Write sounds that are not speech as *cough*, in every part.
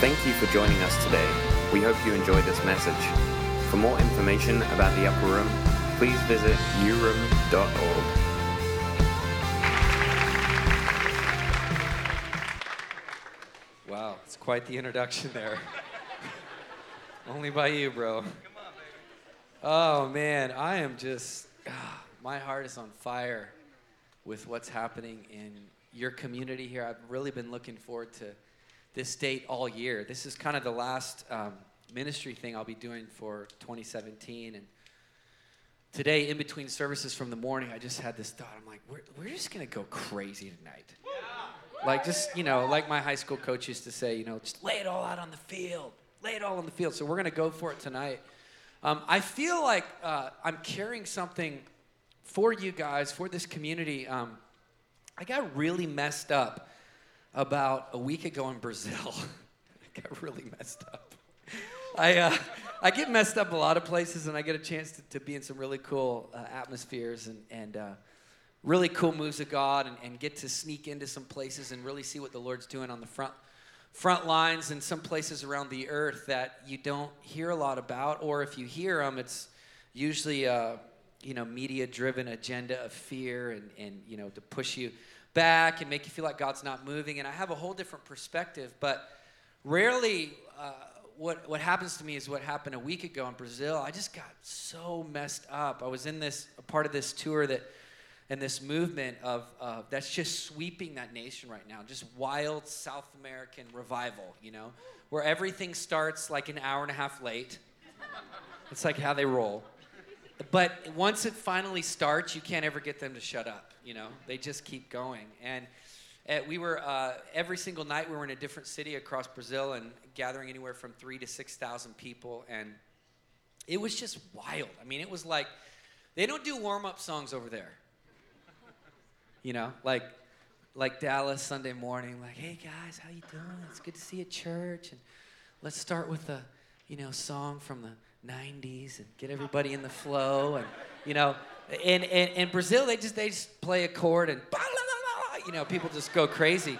Thank you for joining us today. We hope you enjoyed this message. For more information about the Upper Room, please visit uroom.org. Wow, it's quite the introduction there. *laughs* Only by you, bro. Come on, man. Oh man, I am just, ah, my heart is on fire with what's happening in your community here. I've really been looking forward to this date all year. This is kind of the last um, ministry thing I'll be doing for 2017. And today, in between services from the morning, I just had this thought. I'm like, we're, we're just going to go crazy tonight. Like, just, you know, like my high school coach used to say, you know, just lay it all out on the field. Lay it all on the field. So we're going to go for it tonight. Um, I feel like uh, I'm carrying something for you guys, for this community. Um, I got really messed up about a week ago in Brazil. *laughs* I got really messed up. I, uh, I get messed up a lot of places, and I get a chance to, to be in some really cool uh, atmospheres and, and uh, really cool moves of God, and, and get to sneak into some places and really see what the Lord's doing on the front front lines in some places around the earth that you don't hear a lot about, or if you hear them, it's usually a you know media driven agenda of fear and, and you know to push you back and make you feel like God's not moving. And I have a whole different perspective, but rarely uh, what, what happens to me is what happened a week ago in Brazil. I just got so messed up. I was in this, part of this tour that, and this movement of, uh, that's just sweeping that nation right now. Just wild South American revival, you know, where everything starts like an hour and a half late. It's like how they roll. But once it finally starts, you can't ever get them to shut up. You know, they just keep going. And uh, we were uh, every single night we were in a different city across Brazil and gathering anywhere from three to six thousand people, and it was just wild. I mean, it was like they don't do warm up songs over there. You know, like like Dallas Sunday morning, like, hey guys, how you doing? It's good to see you at church, and let's start with a you know song from the 90s and get everybody in the flow and you know in, in, in brazil they just they just play a chord and you know people just go crazy.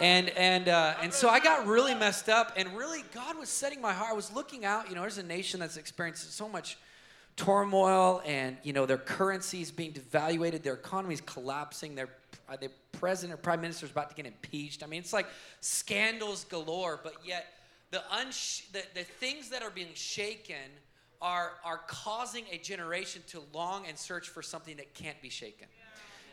And and uh, and so i got really messed up and really god was setting my heart. I was looking out you know there's a nation that's experiencing so much turmoil and you know their currencies being devaluated their economy's collapsing their their president or prime minister is about to get impeached. I mean it's like scandals galore but yet the, unsh- the, the things that are being shaken are, are causing a generation to long and search for something that can't be shaken.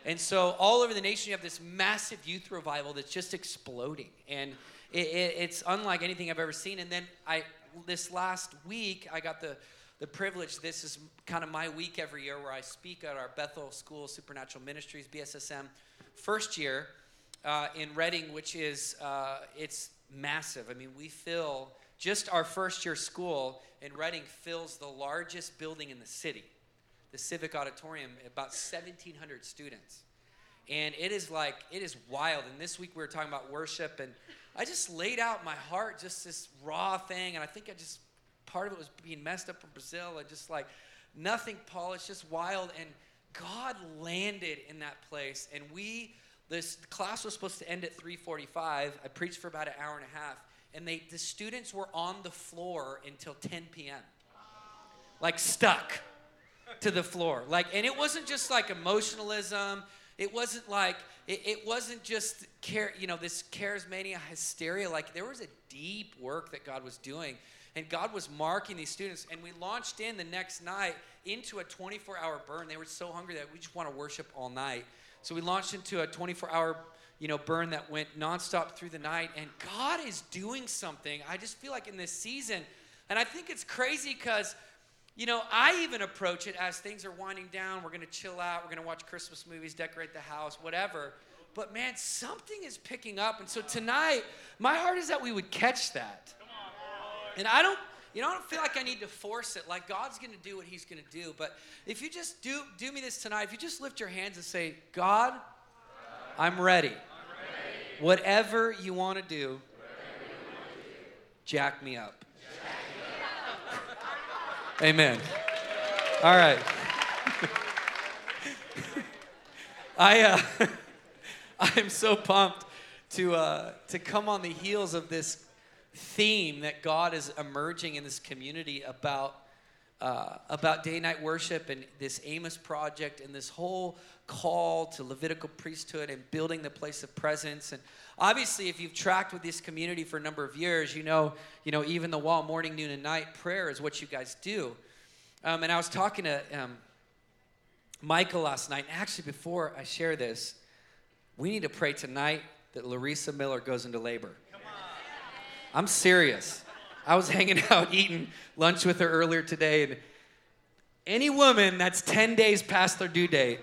And so, all over the nation, you have this massive youth revival that's just exploding. And it, it, it's unlike anything I've ever seen. And then, I, this last week, I got the, the privilege. This is kind of my week every year where I speak at our Bethel School Supernatural Ministries, BSSM, first year uh, in Redding, which is uh, it's massive. I mean, we fill just our first year school in Redding fills the largest building in the city, the Civic Auditorium, about 1,700 students. And it is like, it is wild. And this week we were talking about worship, and I just laid out my heart, just this raw thing. And I think I just, part of it was being messed up from Brazil, and just like nothing polished, just wild. And God landed in that place. And we, this class was supposed to end at 3:45. I preached for about an hour and a half, and they the students were on the floor until 10 p.m. Like stuck to the floor. Like, and it wasn't just like emotionalism. It wasn't like it, it wasn't just care, you know, this charismania hysteria. Like there was a deep work that God was doing. And God was marking these students. And we launched in the next night into a 24 hour burn. They were so hungry that we just want to worship all night. So we launched into a 24 hour you know, burn that went nonstop through the night. And God is doing something. I just feel like in this season, and I think it's crazy because, you know, I even approach it as things are winding down. We're going to chill out. We're going to watch Christmas movies, decorate the house, whatever. But man, something is picking up. And so tonight, my heart is that we would catch that. And I don't you know, I don't feel like I need to force it. Like God's going to do what He's going to do. But if you just do do me this tonight, if you just lift your hands and say, God, I'm ready. Whatever you want to do, jack me up. Amen. All right. *laughs* I uh, *laughs* I'm so pumped to uh, to come on the heels of this theme that God is emerging in this community about uh, about day night worship and this Amos project and this whole call to Levitical priesthood and building the place of presence. And obviously, if you've tracked with this community for a number of years, you know, you know, even the wall morning, noon, and night prayer is what you guys do. Um, and I was talking to um, Michael last night. Actually, before I share this, we need to pray tonight that Larissa Miller goes into labor. I'm serious. I was *laughs* hanging out eating lunch with her earlier today, and any woman that's 10 days past their due date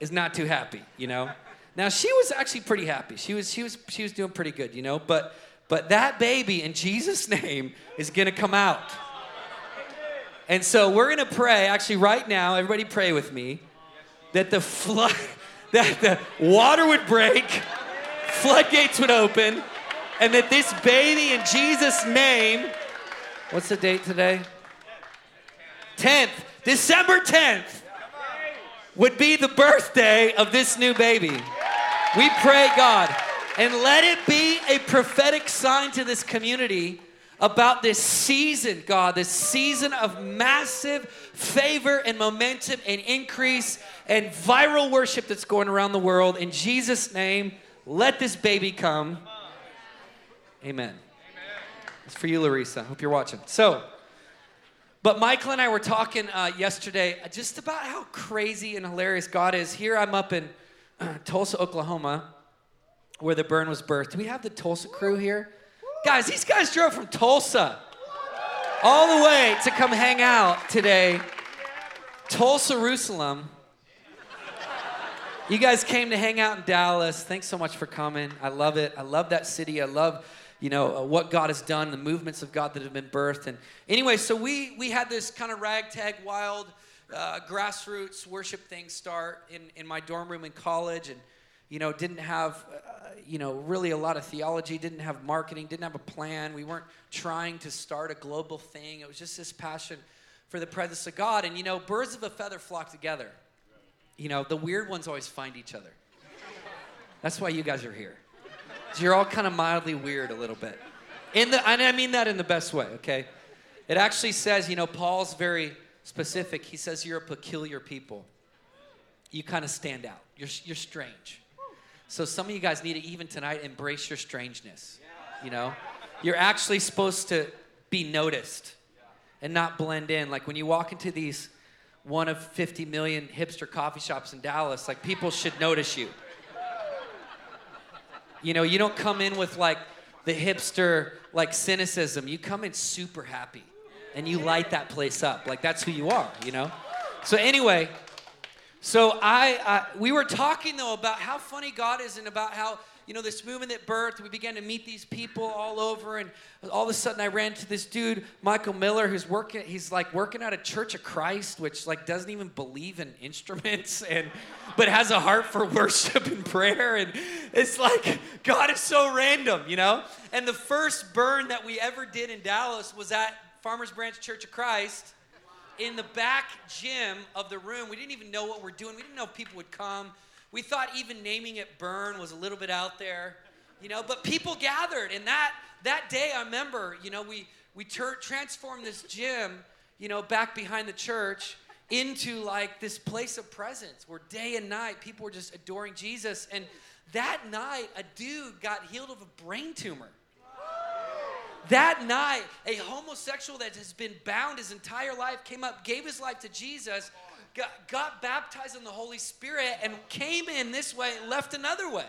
is not too happy, you know? Now she was actually pretty happy. She was she was she was doing pretty good, you know, but but that baby in Jesus' *laughs* name is gonna come out. And so we're gonna pray, actually right now, everybody pray with me, that the flood *laughs* that the water would break, floodgates would open, and that this baby in Jesus' name What's the date today? 10th. December 10th would be the birthday of this new baby. We pray, God, and let it be a prophetic sign to this community about this season, God, this season of massive favor and momentum and increase and viral worship that's going around the world. In Jesus' name, let this baby come. Amen. It's for you, Larissa. Hope you're watching. So, but Michael and I were talking uh, yesterday just about how crazy and hilarious God is. Here I'm up in uh, Tulsa, Oklahoma, where the burn was birthed. Do we have the Tulsa crew here? Guys, these guys drove from Tulsa all the way to come hang out today. Tulsa, Jerusalem. You guys came to hang out in Dallas. Thanks so much for coming. I love it. I love that city. I love you know uh, what God has done, the movements of God that have been birthed. And anyway, so we we had this kind of ragtag, wild, uh, grassroots worship thing start in in my dorm room in college, and you know didn't have uh, you know really a lot of theology, didn't have marketing, didn't have a plan. We weren't trying to start a global thing. It was just this passion for the presence of God. And you know, birds of a feather flock together. You know, the weird ones always find each other. That's why you guys are here. So you're all kind of mildly weird a little bit. In the, and I mean that in the best way, okay? It actually says, you know, Paul's very specific. He says you're a peculiar people. You kind of stand out. You're, you're strange. So some of you guys need to even tonight embrace your strangeness. You know, you're actually supposed to be noticed and not blend in. Like when you walk into these one of 50 million hipster coffee shops in Dallas, like people should notice you. You know, you don't come in with like the hipster like cynicism. You come in super happy and you light that place up. Like that's who you are, you know? So anyway, so I, I we were talking though about how funny God is and about how you know, this movement that birthed. We began to meet these people all over, and all of a sudden I ran to this dude, Michael Miller, who's working, he's like working at a Church of Christ, which like doesn't even believe in instruments *laughs* and but has a heart for worship and prayer. And it's like God is so random, you know? And the first burn that we ever did in Dallas was at Farmers Branch Church of Christ in the back gym of the room. We didn't even know what we're doing. We didn't know people would come. We thought even naming it Burn was a little bit out there, you know, but people gathered. And that, that day, I remember, you know, we, we ter- transformed this gym, you know, back behind the church into like this place of presence where day and night people were just adoring Jesus. And that night, a dude got healed of a brain tumor. That night, a homosexual that has been bound his entire life came up, gave his life to Jesus, got, got baptized in the Holy Spirit and came in this way, left another way.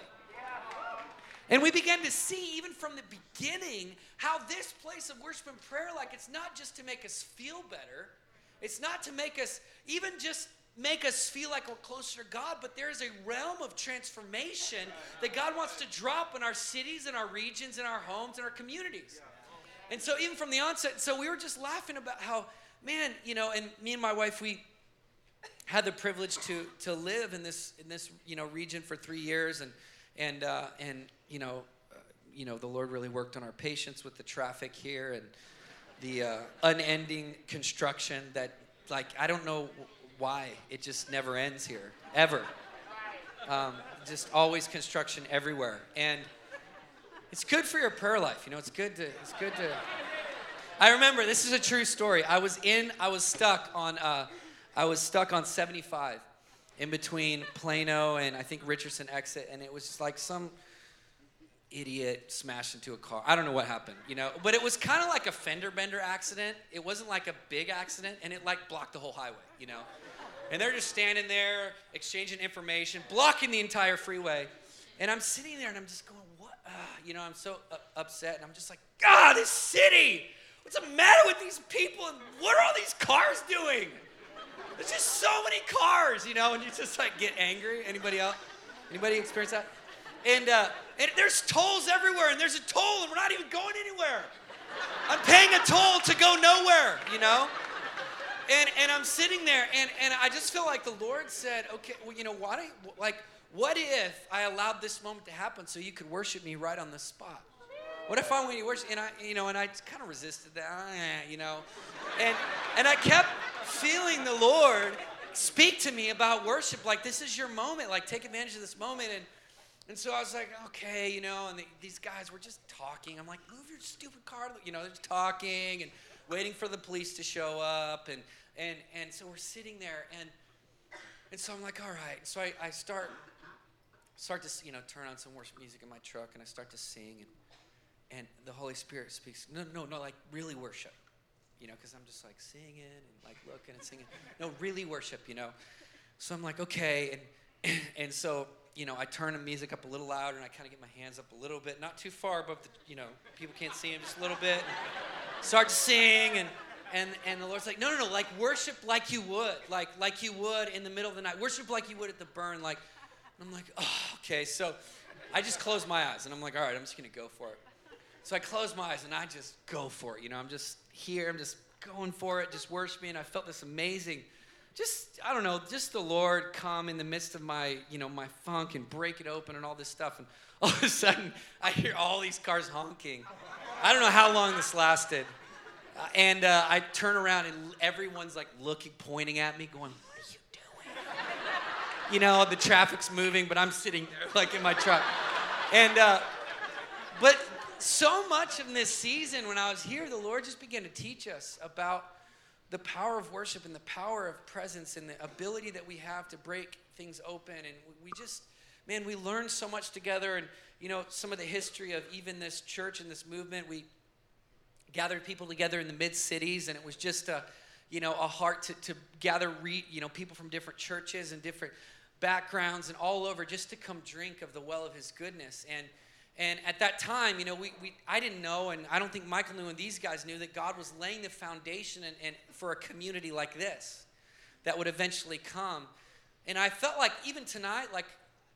And we began to see, even from the beginning, how this place of worship and prayer, like it's not just to make us feel better, it's not to make us even just make us feel like we're closer to God, but there is a realm of transformation that God wants to drop in our cities, in our regions, in our homes, in our communities. And so, even from the onset, so we were just laughing about how, man, you know, and me and my wife, we had the privilege to to live in this in this you know region for three years, and and uh, and you know, uh, you know, the Lord really worked on our patience with the traffic here and the uh, unending construction that like I don't know why it just never ends here ever. Um, just always construction everywhere and It's good for your prayer life. You know, it's good to, it's good to. I remember, this is a true story. I was in, I was stuck on, uh, I was stuck on 75 in between Plano and I think Richardson exit, and it was just like some idiot smashed into a car. I don't know what happened, you know, but it was kind of like a fender bender accident. It wasn't like a big accident, and it like blocked the whole highway, you know. And they're just standing there exchanging information, blocking the entire freeway. And I'm sitting there and I'm just going, what? Uh, you know, I'm so uh, upset, and I'm just like, God, this city. What's the matter with these people? And what are all these cars doing? There's just so many cars, you know, and you just like get angry. Anybody else? Anybody experience that? And, uh, and there's tolls everywhere, and there's a toll, and we're not even going anywhere. I'm paying a toll to go nowhere, you know? And, and I'm sitting there, and, and I just feel like the Lord said, okay, well, you know, why, like, what if I allowed this moment to happen so you could worship me right on the spot? What if I went to worship, and I, you know, and I kind of resisted that, you know, and and I kept feeling the Lord speak to me about worship, like this is your moment, like take advantage of this moment, and and so I was like, okay, you know, and the, these guys were just talking. I'm like, move your stupid car, you know, they're just talking and waiting for the police to show up, and and and so we're sitting there, and and so I'm like, all right, so I, I start start to you know turn on some worship music in my truck, and I start to sing, and and the Holy Spirit speaks. No, no, no, like really worship, you know, because I'm just like singing and like looking and singing. No, really worship, you know. So I'm like, okay, and *clears throat* and so you know, I turn the music up a little louder and I kind of get my hands up a little bit, not too far above the, you know, people can't see them, just a little bit. Start to sing and and and the Lord's like, no, no, no, like worship like you would, like like you would in the middle of the night. Worship like you would at the burn, like. I'm like, oh, okay. So I just close my eyes and I'm like, all right, I'm just gonna go for it. So I close my eyes and I just go for it. You know, I'm just here, I'm just going for it, just worshiping. And I felt this amazing just I don't know, just the Lord come in the midst of my, you know, my funk and break it open and all this stuff. And *laughs* all of a sudden, I hear all these cars honking. I don't know how long this lasted. Uh, and uh, I turn around and everyone's like looking, pointing at me, going, "What are you doing?" You know, the traffic's moving, but I'm sitting there like in my truck. And uh, but so much in this season, when I was here, the Lord just began to teach us about the power of worship and the power of presence and the ability that we have to break things open. And we just, man, we learned so much together. And, you know, some of the history of even this church and this movement, we gathered people together in the mid cities, and it was just a, you know, a heart to, to gather, re, you know, people from different churches and different backgrounds and all over just to come drink of the well of his goodness. And, and at that time, you know, we, we, I didn't know, and I don't think Michael knew, and these guys knew that God was laying the foundation and, and for a community like this that would eventually come. And I felt like even tonight, like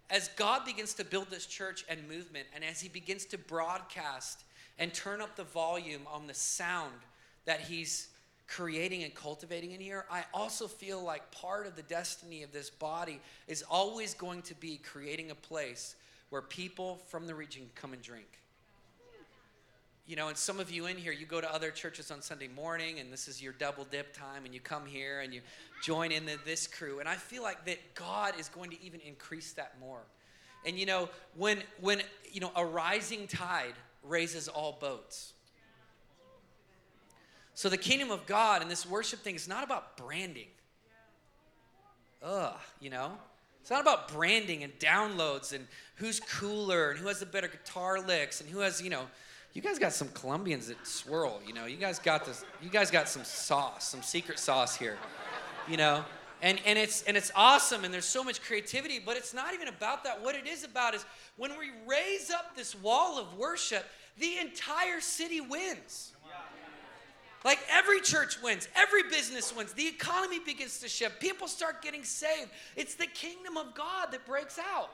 as God begins to build this church and movement, and as He begins to broadcast and turn up the volume on the sound that He's creating and cultivating in here, I also feel like part of the destiny of this body is always going to be creating a place where people from the region come and drink. You know, and some of you in here, you go to other churches on Sunday morning, and this is your double dip time, and you come here and you join in the, this crew. And I feel like that God is going to even increase that more. And you know, when when you know a rising tide raises all boats. So the kingdom of God and this worship thing is not about branding. Ugh, you know? It's not about branding and downloads and who's cooler and who has the better guitar licks and who has, you know, you guys got some Colombians that swirl, you know. You guys got this you guys got some sauce, some secret sauce here. You know? And and it's and it's awesome and there's so much creativity, but it's not even about that. What it is about is when we raise up this wall of worship, the entire city wins. Like every church wins, every business wins, the economy begins to shift, people start getting saved. It's the kingdom of God that breaks out.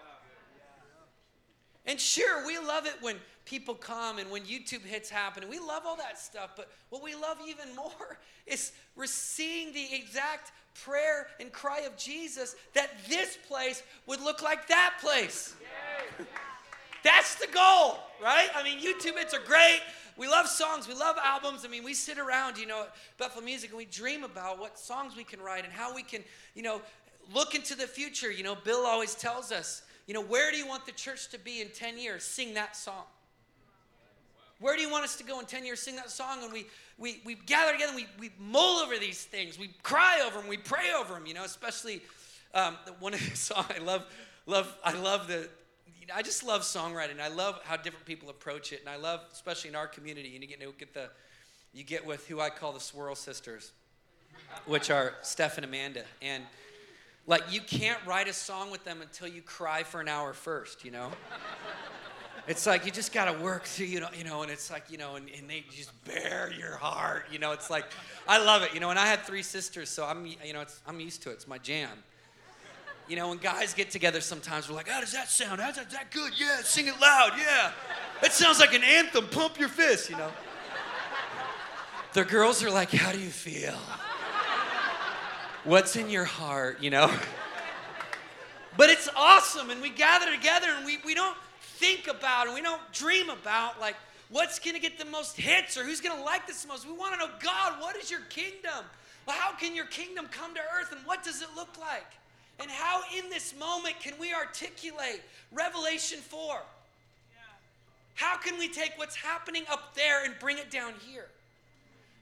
And sure, we love it when people come and when YouTube hits happen, and we love all that stuff, but what we love even *laughs* more is we're seeing the exact prayer and cry of Jesus that this place would look like that place. That's the goal, right? I mean, YouTube hits are great. We love songs, we love albums. I mean, we sit around, you know, Bethel Music and we dream about what songs we can write and how we can, you know, look into the future. You know, Bill always tells us, you know, where do you want the church to be in 10 years? Sing that song. Where do you want us to go in 10 years? Sing that song, and we, we, we gather together, and we, we mull over these things. We cry over them, we pray over them, you know, especially um, one of the *laughs* songs I love, love, I love the, I just love songwriting. I love how different people approach it, and I love, especially in our community, you get, you get the, you get with who I call the Swirl Sisters, which are Steph and Amanda, and like you can't write a song with them until you cry for an hour first, you know. It's like you just got to work through, you know, you know, and it's like, you know, and, and they just bare your heart, you know. It's like, I love it, you know. And I had three sisters, so I'm, you know, it's, I'm used to it. It's my jam. You know, when guys get together, sometimes we're like, "How does that sound? How's that, that good? Yeah, sing it loud. Yeah, that sounds like an anthem. Pump your fist, you know." The girls are like, "How do you feel? What's in your heart?" You know. But it's awesome, and we gather together, and we, we don't think about and we don't dream about like what's to get the most hits or who's to like this most. We want to know, God, what is your kingdom? Well, how can your kingdom come to earth and what does it look like? And how in this moment can we articulate Revelation 4? How can we take what's happening up there and bring it down here?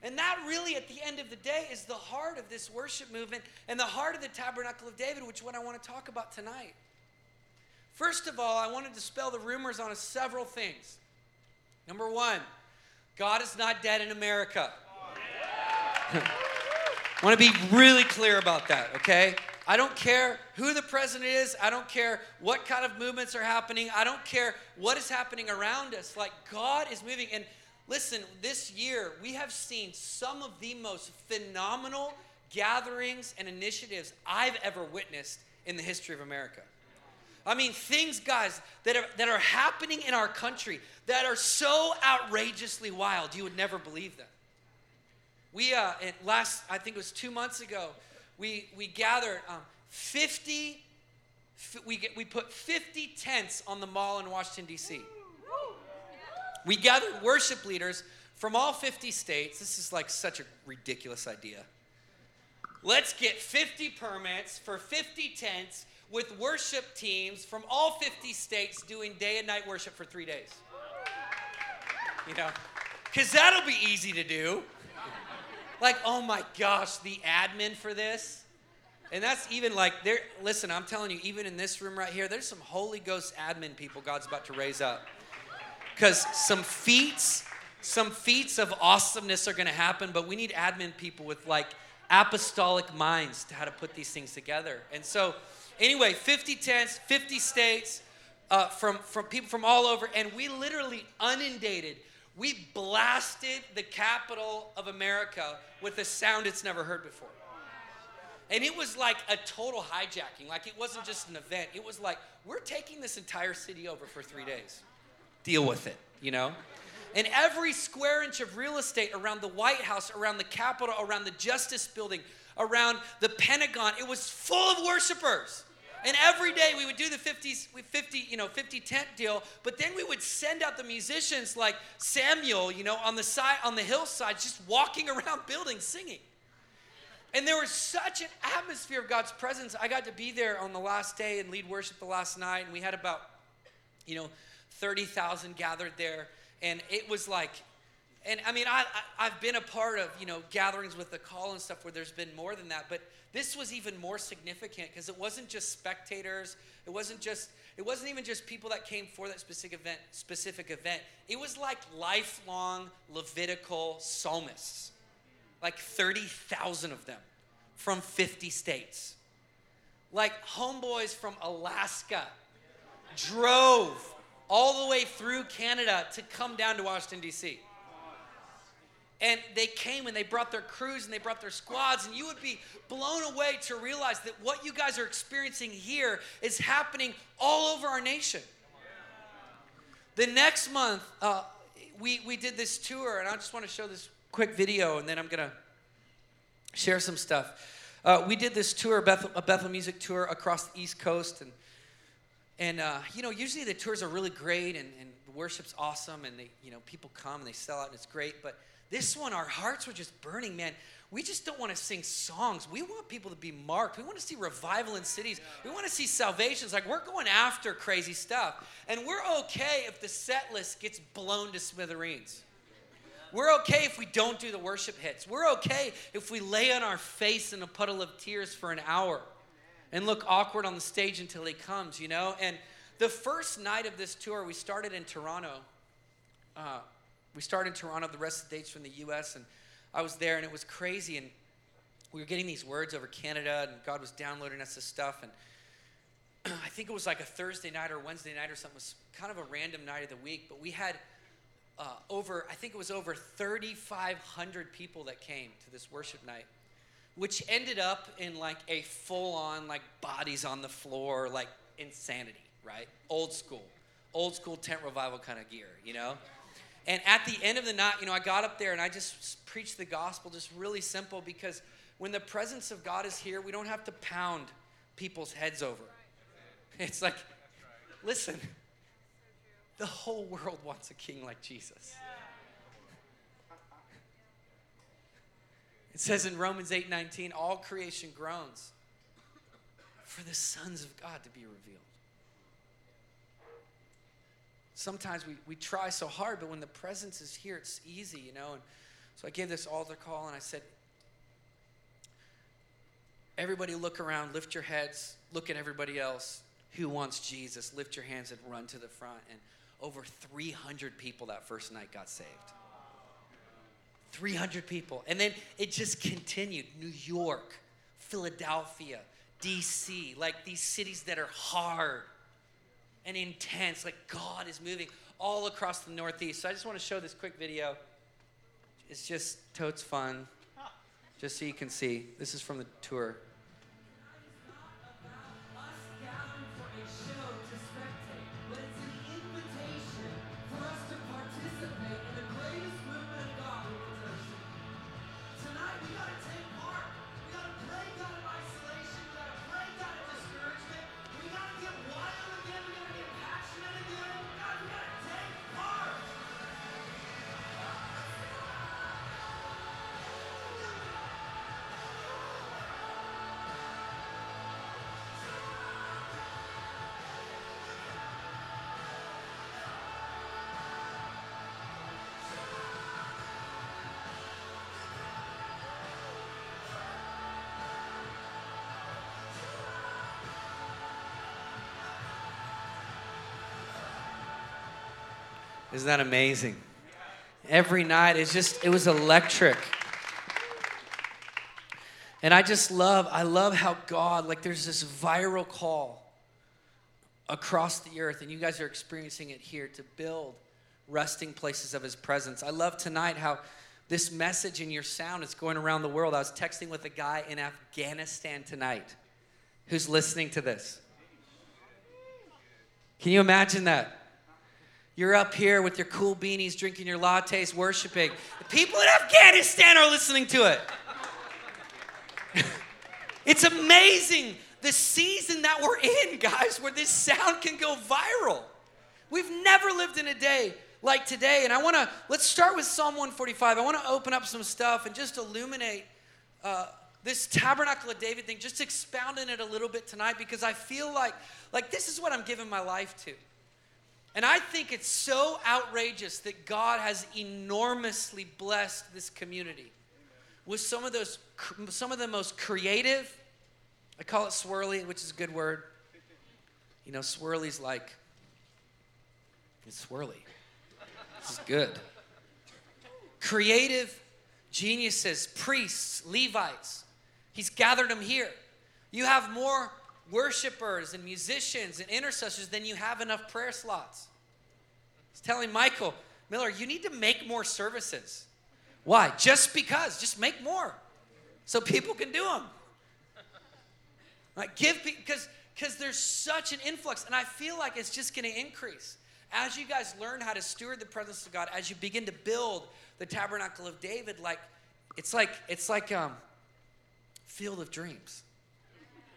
And that really, at the end of the day, is the heart of this worship movement and the heart of the Tabernacle of David, which is what I want to talk about tonight. First of all, I want to dispel the rumors on several things. Number one, God is not dead in America. *laughs* I want to be really clear about that, okay? I don't care who the president is. I don't care what kind of movements are happening. I don't care what is happening around us. Like, God is moving. And listen, this year, we have seen some of the most phenomenal gatherings and initiatives I've ever witnessed in the history of America. I mean, things, guys, that are, that are happening in our country that are so outrageously wild, you would never believe them. We, uh, last, I think it was two months ago, we, we gathered um, 50, we, get, we put 50 tents on the mall in Washington, D.C. We gathered worship leaders from all 50 states. This is like such a ridiculous idea. Let's get 50 permits for 50 tents with worship teams from all 50 states doing day and night worship for three days. You know, because that'll be easy to do. Like, oh my gosh, the admin for this. And that's even like there. Listen, I'm telling you, even in this room right here, there's some Holy Ghost admin people God's about to raise up. Because some feats, some feats of awesomeness are going to happen, but we need admin people with like apostolic minds to how to put these things together. And so, Anyway, 50 tents, 50 states, uh, from, from people from all over, and we literally inundated. We blasted the capital of America with a sound it's never heard before. And it was like a total hijacking. Like it wasn't just an event. It was like, we're taking this entire city over for three days. Deal with it, you know? And every square inch of real estate around the White House, around the Capitol, around the Justice Building, around the Pentagon, it was full of worshipers. And every day we would do the 50, 50, you know, 50 tent deal, but then we would send out the musicians like Samuel, you know, on the side, on the hillside, just walking *laughs* around buildings singing. And there was such an atmosphere of God's presence. I got to be there on the last day and lead worship the last night, and we had about, you know, 30,000 gathered there. And it was like, and I mean, I, I, have been a part of, you know, gatherings with the call and stuff where there's been more than that, but this was even more significant because it wasn't just spectators. It wasn't just it wasn't even just people that came for that specific event, specific event. It was like lifelong Levitical psalmists. Like 30,000 of them from 50 states. Like homeboys from Alaska drove all the way through Canada to come down to Washington D.C. And they came and they brought their crews and they brought their squads, and you would be blown away to realize that what you guys are experiencing here is happening all over our nation. The next month, uh, we, we did this tour, and I just want to show this quick video, and then I'm going to share some stuff. Uh, we did this tour, Bethel, a Bethel music tour across the East Coast, and and uh, you know, usually the tours are really great, and, and the worship's awesome, and they, you know, people come and they sell out, and it's great. But This one, our hearts were just burning, man. We just don't want to sing songs. We want people to be marked. We want to see revival in cities. We want to see salvations. Like we're going after crazy stuff. And we're okay if the set list gets blown to smithereens. We're okay if we don't do the worship hits. We're okay if we lay on our face in a puddle of tears for an hour and look awkward on the stage until he comes, you know? And the first night of this tour, we started in Toronto. Uh, we started in Toronto, the rest of the dates from the US, and I was there, and it was crazy. And we were getting these words over Canada, and God was downloading us this stuff. And *clears throat* I think it was like a Thursday night or Wednesday night or something. It was kind of a random night of the week, but we had uh, over, I think it was over 3,500 people that came to this worship night, which ended up in like a full on, like bodies on the floor, like insanity, right? Old school, old school tent revival kind of gear, you know? And at the end of the night, you know, I got up there and I just preached the gospel, just really simple, because when the presence of God is here, we don't have to pound people's heads over. *laughs* It's like, listen, the whole world wants a king like Jesus. It says in Romans 8 19, all creation groans for the sons of God to be revealed. Sometimes we, we try so hard, but when the presence is here, it's easy, you know. And so I gave this altar call and I said, Everybody look around, lift your heads, look at everybody else who wants Jesus, lift your hands and run to the front. And over 300 people that first night got saved. 300 people. And then it just continued. New York, Philadelphia, DC, like these cities that are hard and intense. Like God is moving all across the Northeast. So I just want to show this quick video. It's just totes fun, just so you can see. This is from the tour. Isn't that amazing? Every night, it's just, it was electric. And I just love, I love how God, like, there's this viral call across the earth, and you guys are experiencing it here to build resting places of His presence. I love tonight how this message in your sound is going around the world. I was texting with a guy in Afghanistan tonight who's listening to this. Can you imagine that? You're up here with your cool beanies, drinking your lattes, worshiping. The people in Afghanistan are listening to it. *laughs* it's amazing the season that we're in, guys, where this sound can go viral. We've never lived in a day like today. And I want to, let's start with Psalm 145. I want to open up some stuff and just illuminate uh, this tabernacle of David thing, just expound on it a little bit tonight because I feel like, like this is what I'm giving my life to. And I think it's so outrageous that God has enormously blessed this community with some of those some of the most creative I call it swirly, which is a good word. You know, swirly's like it's swirly. This is good. Creative geniuses, priests, Levites. He's gathered them here. You have more worshipers and musicians and intercessors, then you have enough prayer slots. He's telling Michael Miller, you need to make more services. Why? Just because. Just make more so people can do them. Like give because because there's such an influx, and I feel like it's just going to increase as you guys learn how to steward the presence of God. As you begin to build the tabernacle of David, like it's like it's like um, field of dreams.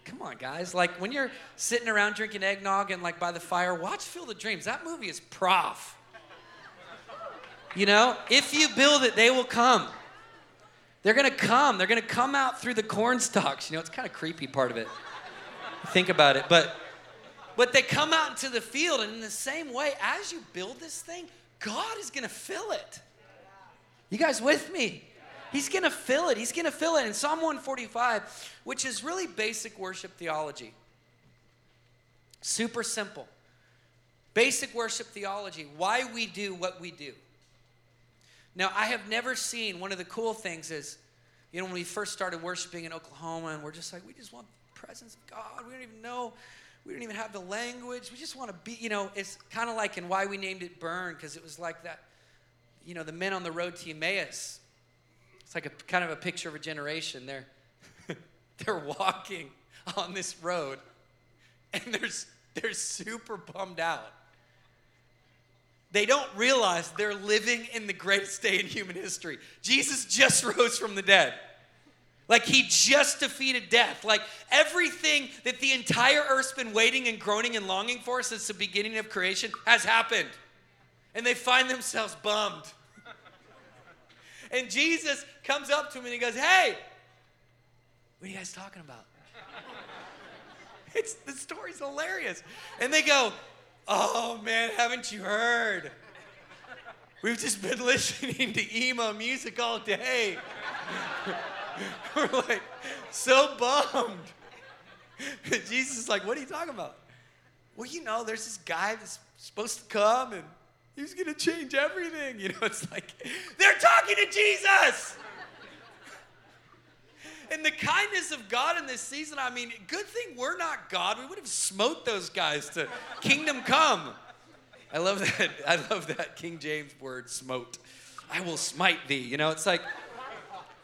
Come on, guys. Like when you're sitting around drinking eggnog and like by the fire, watch Field of Dreams. That movie is prof. You know, if you build it, they will come. They're gonna come. They're gonna come out through the corn stalks. You know, it's kind of creepy part of it. Think about it, but but they come out into the field, and in the same way, as you build this thing, God is gonna fill it. You guys with me? He's gonna fill it. He's gonna fill it. In Psalm 145, which is really basic worship theology. Super simple. Basic worship theology, why we do what we do. Now, I have never seen one of the cool things is, you know, when we first started worshiping in Oklahoma, and we're just like, we just want the presence of God. We don't even know, we don't even have the language. We just want to be, you know, it's kind of like in why we named it Burn, because it was like that, you know, the men on the road to Emmaus. It's like a kind of a picture of a generation. They're, *laughs* they're walking on this road, and they're, they're super bummed out they don't realize they're living in the greatest day in human history. Jesus just *laughs* rose from the dead. Like he just defeated death. Like everything that the entire earth's been waiting and groaning and longing for since the beginning of creation has happened. And they find themselves bummed. And Jesus comes up to him and he goes, Hey, what are you guys talking about? *laughs* it's the story's hilarious. And they go, Oh man, haven't you heard? We've just been *laughs* listening to emo music all day. *laughs* We're like so bummed. Jesus is like, what are you talking about? Well, you know, there's this guy that's supposed to come and he's gonna change everything. You know, *laughs* it's like they're talking to Jesus. And the kindness of God in this season, I mean, good thing we're not God. We would have smote those guys to kingdom come. I love *laughs* that. I love that King James word, smote. I will smite thee. You know, it's like,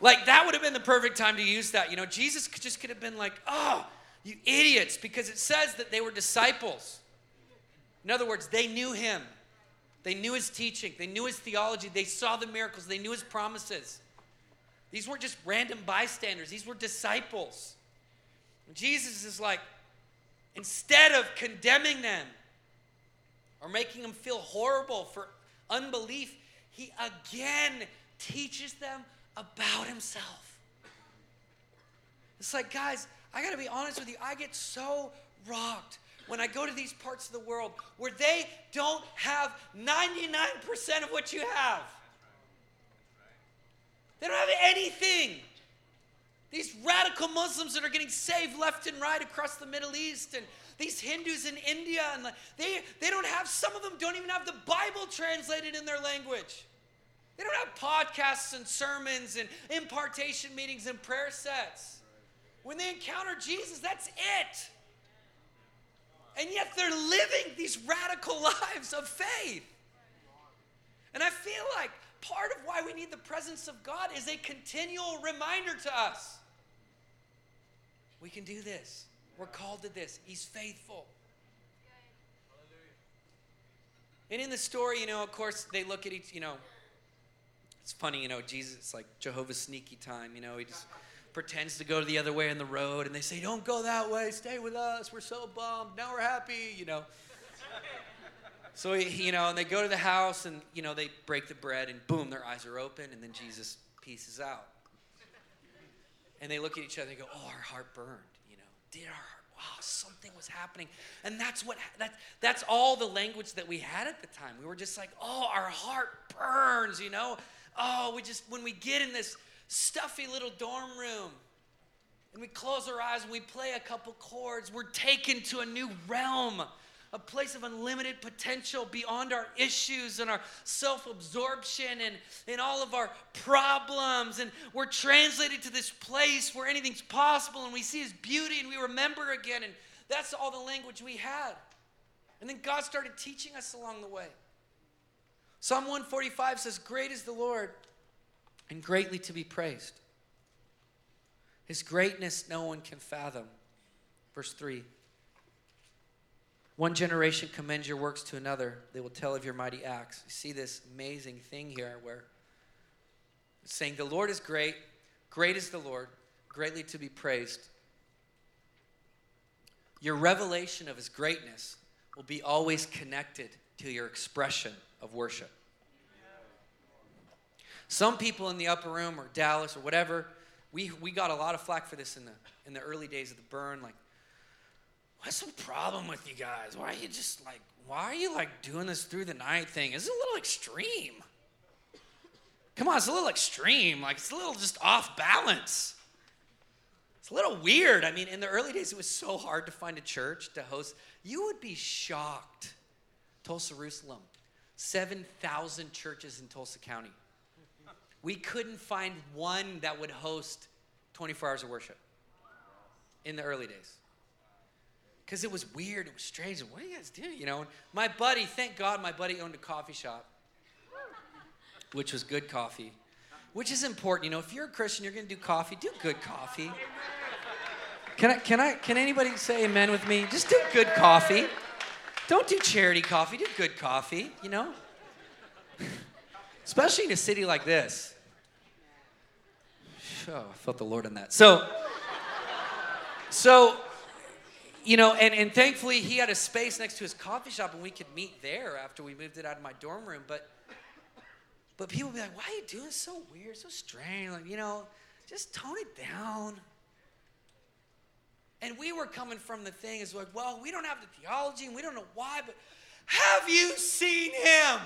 like that would have been the perfect time to use that. You know, Jesus just could have been like, oh, you idiots, because it says that they were disciples. In other words, they knew him. They knew his teaching. They knew his theology. They saw the miracles. They knew his promises. These weren't just random bystanders, these were disciples. Jesus is like, instead of condemning them or making them feel horrible for unbelief, he again teaches them about himself. It's like, guys, I gotta be honest with you, I get so rocked when I go to these parts of the world where they don't have 99% of what you have. They don't have anything. These radical Muslims that are getting saved left and right across the Middle East, and these Hindus in India, and they, they don't have, some of them don't even have the Bible translated in their language. They don't have podcasts and sermons and impartation meetings and prayer sets. When they encounter Jesus, that's it. And yet they're living these radical *laughs* lives of faith. And I feel like part of why we need the presence of God is a continual reminder to us. We can do this. We're called to this. He's faithful. And in the story, you know, of course, they look at each, you know, it's funny, you know, Jesus, like Jehovah's sneaky time, you know, he just pretends to go the other way in the road, and they say, Don't go that way, stay with us, we're so bummed, now we're happy, you know. *laughs* So, you know, and they go to the house and, you know, they break the bread and boom, their eyes are open and then Jesus pieces out. And they look at each other and go, oh, our heart burned, you know. Did our heart, wow, something was happening. And that's what, that, that's all the language that we had at the time. We were just like, oh, our heart burns, you know. Oh, we just, when we get in this stuffy little dorm room, and we close our eyes and we play a couple chords, we're taken to a new realm a place of unlimited potential beyond our issues and our self absorption and, and all of our problems. And we're translated to this place where anything's possible and we see His beauty and we remember again. And that's all the language we had. And then God started teaching us along the way. Psalm 145 says, Great is the Lord and greatly to be praised. His greatness no one can fathom. Verse 3 one generation commends your works to another. They will tell of your mighty acts. You see this amazing thing here where it's saying, The Lord is great, great is the Lord, greatly to be praised. Your revelation of his greatness will be always connected to your expression of worship. Some people in the upper room or Dallas or whatever, we, we got a lot of flack for this in the, in the early days of the burn. Like, what's the problem with you guys? Why are you just like, why are you like doing this through the night thing? It's a little extreme. Come on, it's a little extreme. Like, it's a little just off balance. It's a little weird. I mean, in the early days, it was so hard to find a church to host. You would be shocked. Tulsa, Jerusalem, 7,000 churches in Tulsa County. We couldn't find one that would host 24 hours of worship in the early days. Because it was weird, it was strange. What do you guys do? You know, my buddy, thank God my buddy owned a coffee shop, which was good coffee, which is important. You know, if you're a Christian, you're going to do coffee, do good coffee. Can I, can I, can anybody say amen with me? Just do good coffee. Don't do charity coffee, do good coffee, you know? *laughs* Especially in a city like this. Oh, I felt the Lord in that. So, so, you know, and, and thankfully he had a space next to his coffee shop and we could meet there after we moved it out of my dorm room. But but people be like, why are you doing so weird, so strange? Like, you know, just tone it down. And we were coming from the thing is like, well, we don't have the theology and we don't know why, but have you seen him?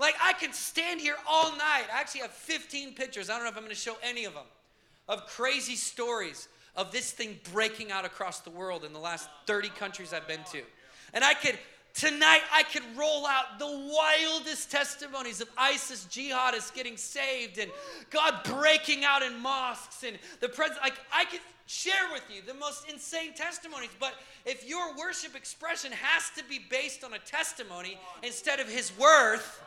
Like, I could stand here all night. I actually have 15 pictures. I don't know if I'm going to show any of them of crazy stories of this thing breaking out across the world in the last 30 countries I've been to. And I could, tonight, I could roll out the wildest testimonies of ISIS jihadists getting saved and God breaking out in mosques and the president. Like, I could share with you the most insane testimonies. But if your worship expression has to be based on a testimony instead of his worth,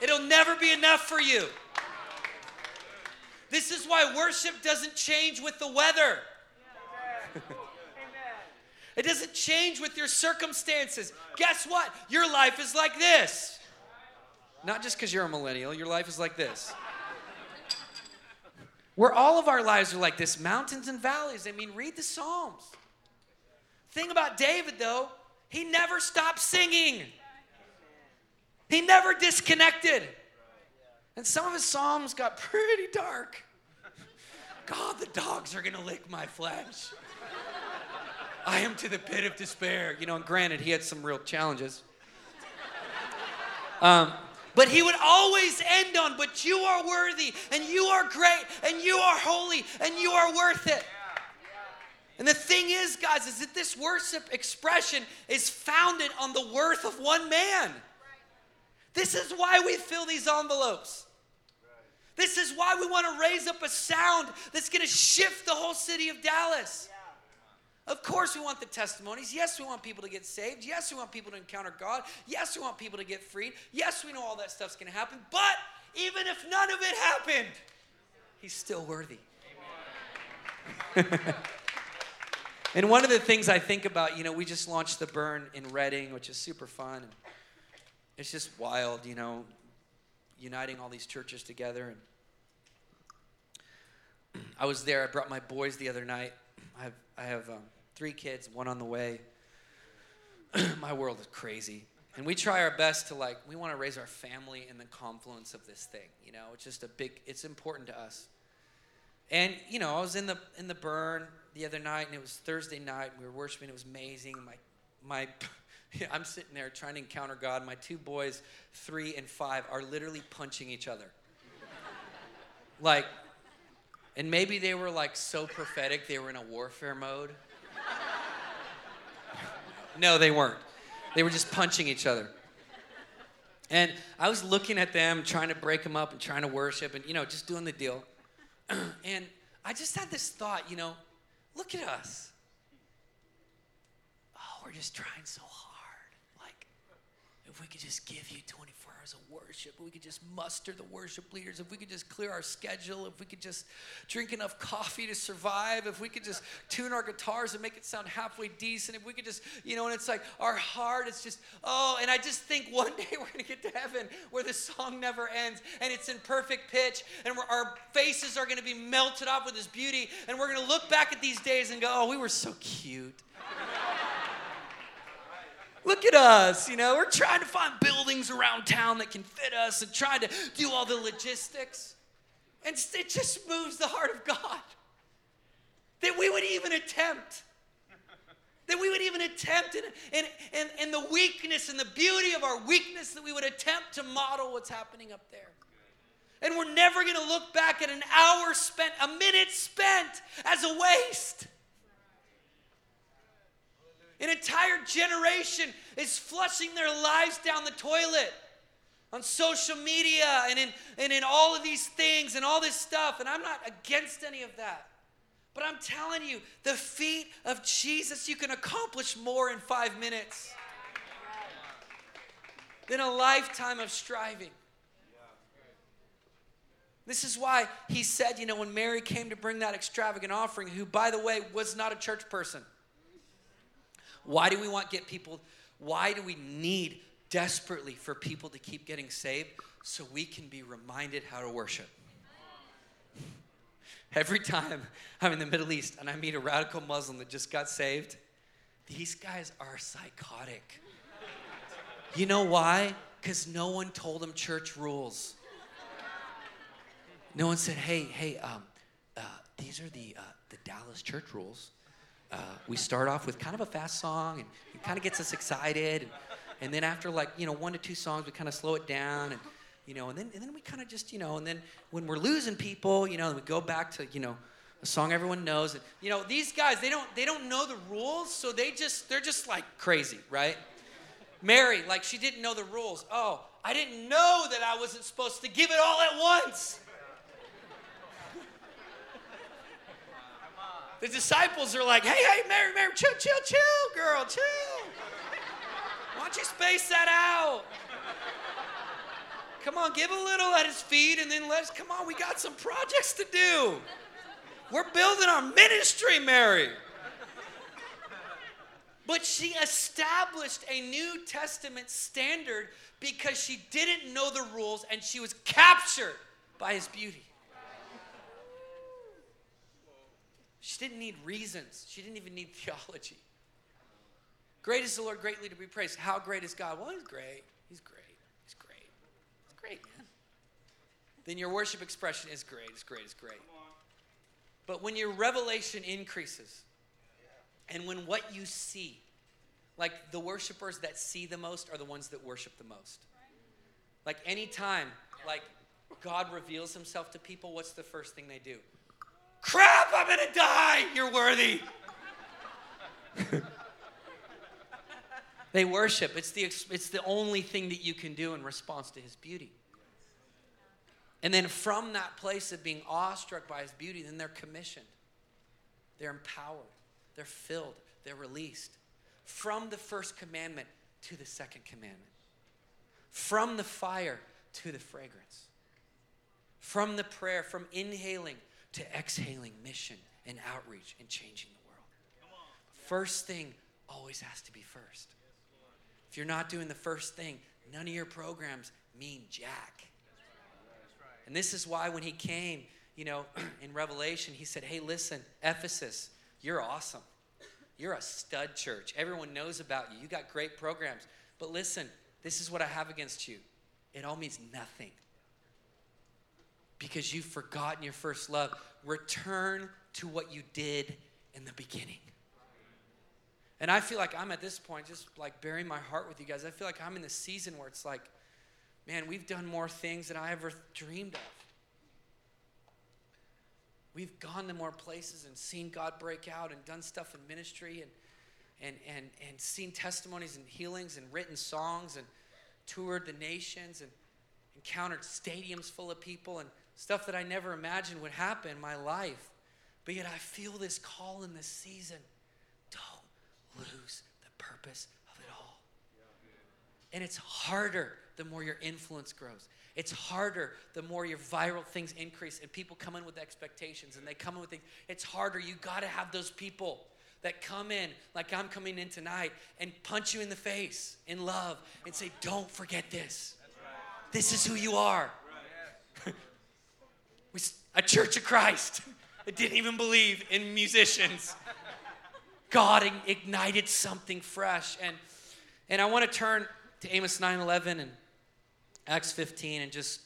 It'll never be enough for you. This is why worship doesn't change with the weather. *laughs* It doesn't change with your circumstances. Guess what? Your life is like this. Not just because you're a millennial, your life is like this. Where all of our lives are like this mountains and valleys. I mean, read the Psalms. Thing about David, though, he never stopped singing. He never disconnected. And some of his psalms got *laughs* pretty dark. God, the dogs are gonna lick my flesh. I am to the pit of despair. You know, and granted, he had some real challenges. Um, but he would always end on, but you are worthy, and you are great, and you are holy, and you are worth it. And the thing is, guys, is that this worship expression is founded on the worth of one man. This is why we fill these envelopes. This is why we want to raise up a sound that's going to shift the whole city of Dallas. Of course, we want the testimonies. Yes, we want people to get saved. Yes, we want people to encounter God. Yes, we want people to get freed. Yes, we know all that stuff's going to happen. But even if none of it happened, He's still worthy. *laughs* and one of the things I think about, you know, we just launched the Burn in Redding, which is super fun it's just wild, you know, uniting all these churches together. And I was there. I brought my boys the other night. I have I have um, three kids, one on the way. *clears throat* my world is crazy, and we try our best to like. We want to raise our family in the confluence of this thing. You know, it's just a big. It's important to us. And you know, I was in the in the burn the other night, and it was Thursday night. And we were worshiping. It was amazing. My my *laughs* *laughs* I'm sitting there trying to encounter God. My two boys, three and five, are literally punching each other. like, and maybe they were like so prophetic, they were in a warfare mode. no, they weren't. They were just punching each other. And I was looking at them, trying to break them up and trying to worship and, you know, just doing the deal. *clears throat* and I just had this thought, you know, look at us. Oh, we're just trying so hard if we could just give you 24 hours of worship, we could just muster the worship leaders, if we could just clear our schedule, if we could just drink enough coffee to survive, if we could just tune our guitars and make it sound halfway decent, if we could just, you know, and it's like our heart is just, oh, and I just think one *laughs* day we're going to get to heaven where the song never ends and it's in perfect pitch and our faces are going to be melted off with this beauty and we're going to look back at these days and go, oh, we were so cute. Look at us, you know, we're trying to find buildings around town that can fit us and trying to do all the logistics. And it just moves the heart of God that we would even attempt. That we would even attempt, and, and, and, and the weakness and the beauty of our weakness, that we would attempt to model what's happening up there. And we're never going to look back at an hour spent, a minute spent as a waste. An entire generation is flushing their lives down the toilet on social media and in, and in all of these things and all this stuff. And I'm not against any of that. But I'm telling you, the feet of Jesus, you can accomplish more in five minutes than a lifetime of striving. This is why he said, you know, when Mary came to bring that extravagant offering, who, by the way, was not a church person. Why do we want get people? Why do we need desperately for people to keep getting saved? So we can be reminded how to worship. *laughs* Every time I'm in the Middle East and I meet a radical Muslim that just got saved, these guys are psychotic. You know why? Because no one told them church rules. No one said, hey, hey, um, uh, these are the, uh, the Dallas church rules. Uh, we start off with kind of a fast song and it kind of gets us excited. And, and then after like, you know, one to two songs, we kind of slow it down. And you know, and then, and then we kind of just, you know, and then when we're losing people, you know, we go back to, you know, a song everyone knows. And, you know, these guys, they don't, they don't know the rules, so they just, they're just like crazy, right? Mary, like she didn't know the rules. Oh, I didn't know that I wasn't supposed to give it all at once. The disciples are like, hey, hey, Mary, Mary, chill, chill, chill, girl, chill. Why don't you space that out? Come on, give a little at his feet and then let's, come on, we got some projects to do. We're building our ministry, Mary. But she established a New Testament standard because she didn't know the rules and she was captured by his beauty. She didn't need reasons, she didn't even need *laughs* theology. Great is the Lord, greatly to be praised. How great is God? Well, he's great. He's great He's great. He's great, man. Then your worship expression is great, it's great, it's great. But when your revelation increases, and when what you see, like the worshipers that see the most are the ones that worship the most. Like anytime, like God reveals himself to people, what's the first thing they do? Crap, I'm gonna die! You're worthy. They worship. It's the, it's the only thing that you can do in response to his beauty. And then from that place of being awestruck by his beauty, then they're commissioned. They're empowered. They're filled. They're released. From the first commandment to the second commandment. From the fire to the fragrance. From the prayer, from inhaling to exhaling mission and outreach and changing the world. First thing always has to be first. If you're not doing the first thing, none of your programs mean jack. And this is why when he came, you know, *clears throat* in Revelation, he said, Hey, listen, Ephesus, you're awesome. You're a stud church. Everyone knows about you. You got great programs. But listen, this is what I have against you it all means nothing because you've forgotten your first love. Return to what you did in the beginning. And I feel like I'm at this point, just like burying my heart with you guys. I feel like I'm in the season where it's like, man, we've done more things than I ever dreamed of. We've gone to more places and seen God break out and done stuff in ministry and, and, and, and seen testimonies and healings and written songs and toured the nations and encountered stadiums full of people and stuff that I never imagined would happen in my life. But yet I feel this call in this season Don't lose the purpose of it all. And it's harder the more your influence grows. It's harder the more your viral things increase and people come in with expectations and they come in with things. It's harder. You got to have those people that come in like I'm coming in tonight and punch you in the face in love and say, Don't forget this. This is who you are. A church of Christ *laughs* that didn't even believe in musicians. God ignited something fresh. And, And I want to turn to Amos 9:11 and Acts 15 and just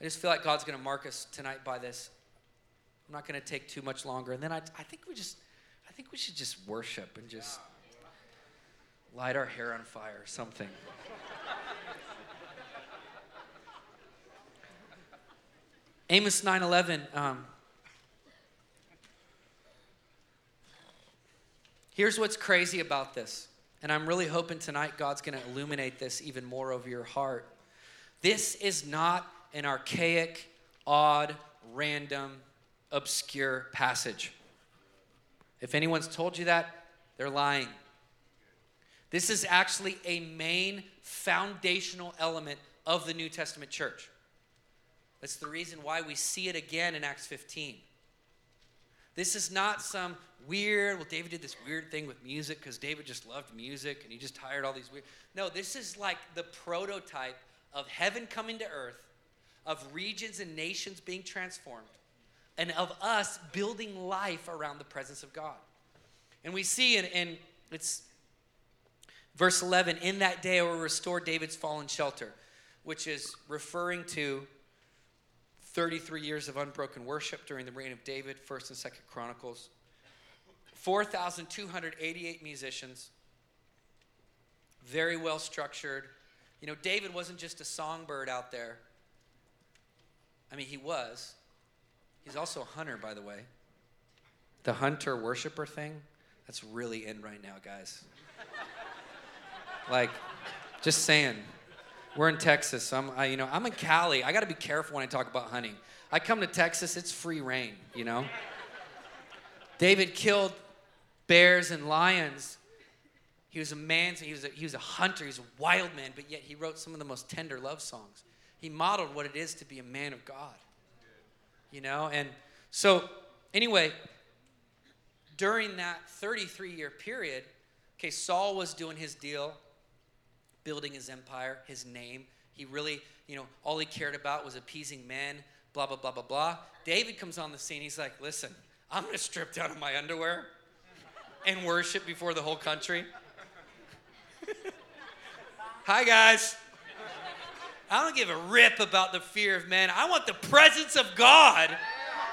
I just feel like God's going to mark us tonight by this. I'm not going to take too much longer. And then I, I think we just I think we should just worship and just light our hair on fire or something. Amos 9:11 um, Here's what's crazy about this. And I'm really hoping tonight God's going to illuminate this even more over your heart. This is not an archaic, odd, random, obscure passage. If anyone's told you that, they're lying. This is actually a main foundational element of the New Testament church. That's the reason why we see it again in Acts 15. This is not some weird, well, David did this weird thing with music because David just loved music and he just hired all these weird. No, this is like the prototype of heaven coming to earth, of regions and nations being transformed, and of us building life around the presence of God. And we see in, in it's verse 11, in that day I will restore David's fallen shelter, which is referring to 33 years of unbroken worship during the reign of David, 1st and 2nd Chronicles. 4,288 musicians, very well structured. You know, David wasn't just a songbird out there. I mean, he was. He's also a hunter, by the way. The hunter worshiper thing, that's really in right now, guys. like, just saying. We're in Texas. So I'm, I, you know, I'm in Cali. I got to be careful when I talk about hunting. I come to Texas, it's free reign, you know. David killed bears and lions. He was a man, he was a, he was a hunter, he was a wild man, but yet he wrote some of the most tender love songs. He modeled what it is to be a man of God. You know, and so anyway, during that 33 year period, okay, Saul was doing his deal, building his empire, his name. He really, you know, all he cared about was appeasing men, blah, blah, blah, blah, blah. David comes on the scene. He's like, listen, I'm going to strip down in my underwear and worship before the whole country. *laughs* Hi, guys. I don't give a rip about the fear of men. I want the presence of God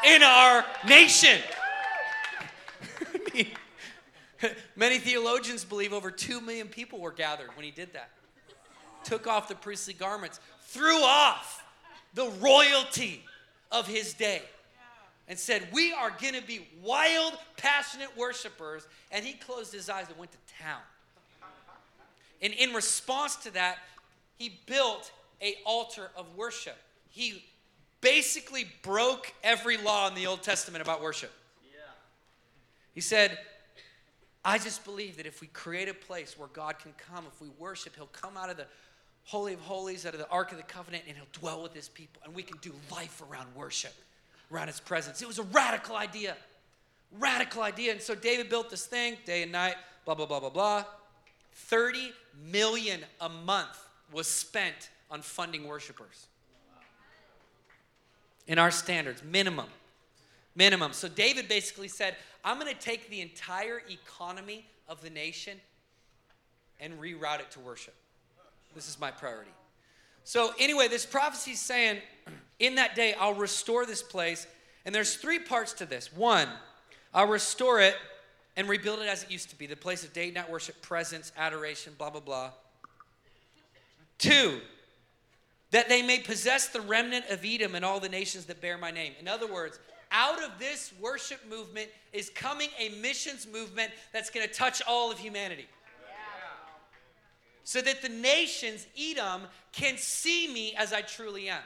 in our nation. *laughs* *laughs* Many theologians believe over 2 million people were gathered when he did that. Took off the priestly garments, threw off the royalty of his day and said, We are going to be wild, passionate worshipers. And he closed his eyes and went to town. And in response to that, he built a altar of worship. He basically broke every law in the Old Testament about worship. He said, I just believe that if we create a place where God can come, if we worship, He'll come out of the Holy of Holies, out of the Ark of the Covenant, and He'll dwell with His people. And we can do life around worship around his presence. It was a radical idea. Radical idea. And so David built this thing day and night, blah, blah, blah, blah, blah. 30 million a month was spent on funding worshipers. In our standards, minimum. Minimum. So David basically said, I'm going to take the entire economy of the nation and reroute it to worship. This is my priority. So, anyway, this prophecy is saying, *clears throat* in that day, I'll restore this place. And there's three parts to this. One, I'll restore it and rebuild it as it used to be the place of day night worship, presence, adoration, blah, blah, blah. Two, that they may possess the remnant of Edom and all the nations that bear my name. In other words, out of this worship movement is coming a missions movement that's going to touch all of humanity so that the nations, Edom, can see me as I truly am.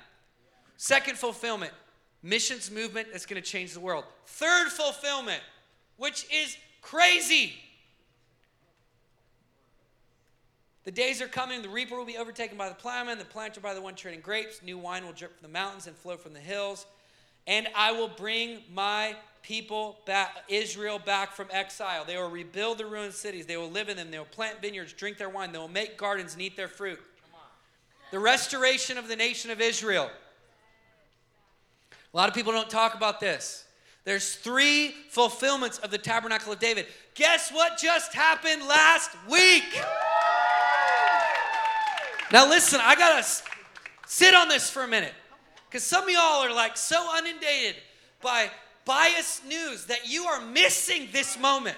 Second fulfillment, missions movement that's going to change the world. Third fulfillment, which is crazy. The days are coming, the reaper will be overtaken by the plowman, the planter by the one treading grapes. New wine will drip from the mountains and flow from the hills. And I will bring my people back, Israel back from exile. They will rebuild the ruined cities. They will live in them. They will plant vineyards, drink their wine. They will make gardens and eat their fruit. The restoration of the nation of Israel. A lot of people don't talk about this. There's three fulfillments of the tabernacle of David. Guess what just happened last week? Now, listen, I gotta sit on this for a minute. Because some of y'all are like so inundated by biased news that you are missing this moment.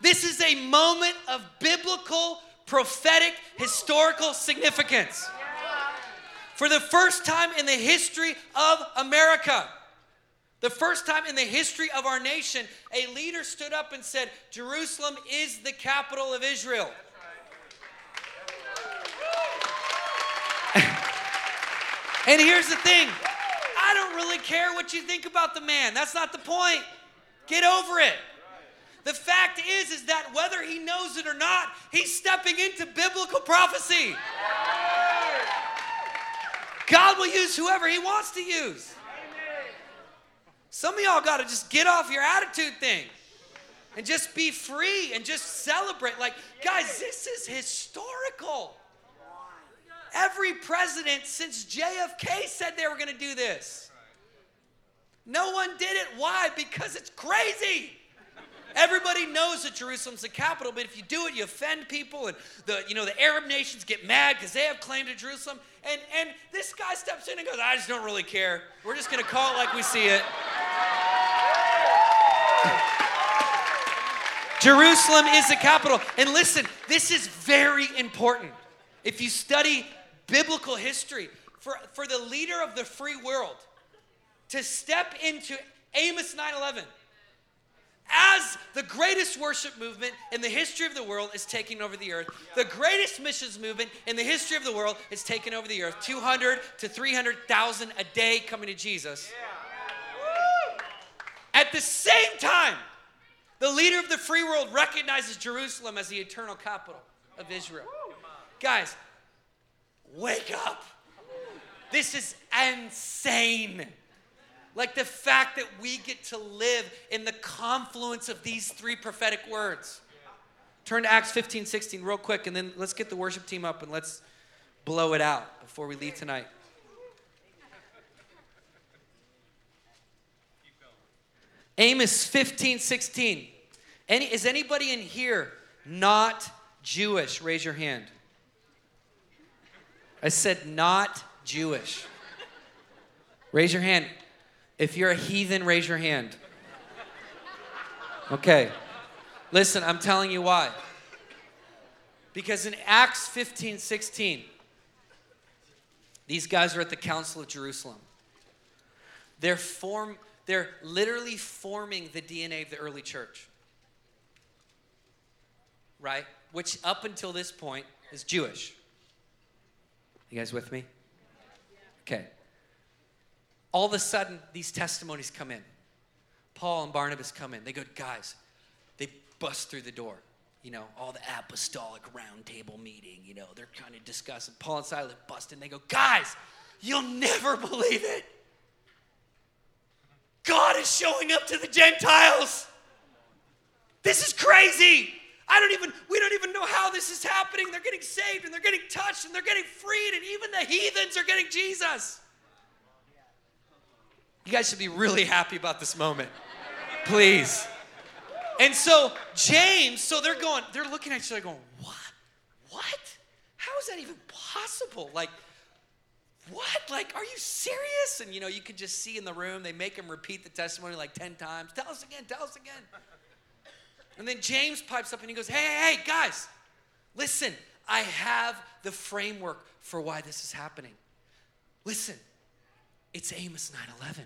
This is a moment of biblical, prophetic, historical significance. For the first time in the history of America, the first time in the history of our nation, a leader stood up and said, Jerusalem is the capital of Israel. *laughs* and here's the thing I don't really care what you think about the man. That's not the point. Get over it. The fact is is that whether he knows it or not, he's stepping into biblical prophecy. God will use whoever he wants to use. Some of y'all got to just get off your attitude thing and just be free and just celebrate. Like, guys, this is historical. Every president since JFK said they were going to do this. No one did it. Why? Because it's crazy. Everybody knows that Jerusalem's the capital, but if you do it, you offend people, and the you know the Arab nations get mad because they have claim to Jerusalem. And and this guy steps in and goes, "I just don't really care. We're just gonna call it like we see it." Jerusalem is the capital. And listen, this is very important. If you study biblical history, for, for the leader of the free world to step into Amos 9 11 as the greatest worship movement in the history of the world is taking over the earth, the greatest missions movement in the history of the world is taking over the earth 200 to 300,000 a day coming to Jesus. At the same time, the leader of the free world recognizes Jerusalem as the eternal capital of Israel. Guys, wake up. This is insane. Like the fact that we get to live in the confluence of these three prophetic words. Turn to Acts 15, 16 real quick, and then let's get the worship team up and let's blow it out before we leave tonight. Amos 15, 16. Any, is anybody in here not Jewish? Raise your hand. I said not Jewish. Raise your hand. If you're a heathen, raise your hand. Okay. Listen, I'm telling you why. Because in Acts 15, 16, these guys are at the Council of Jerusalem. They're form, they're literally forming the DNA of the early church. Right? Which up until this point is Jewish. You guys with me? Okay. All of a sudden, these testimonies come in. Paul and Barnabas come in. They go, guys, they bust through the door. You know, all the apostolic roundtable meeting, you know, they're kind of discussing. Paul and Silas bust in. They go, guys, you'll never believe it. God is showing up to the Gentiles. This is crazy. I don't even, we don't even know how this is happening. They're getting saved and they're getting touched and they're getting freed, and even the heathens are getting Jesus. You guys should be really happy about this moment. Please. And so James, so they're going, they're looking at each other going, what? What? How is that even possible? Like, what? Like, are you serious? And you know, you could just see in the room, they make him repeat the testimony like 10 times. Tell us again, tell us again. And then James pipes up and he goes, hey, hey, hey, guys, listen, I have the framework for why this is happening. Listen, it's Amos 9 11.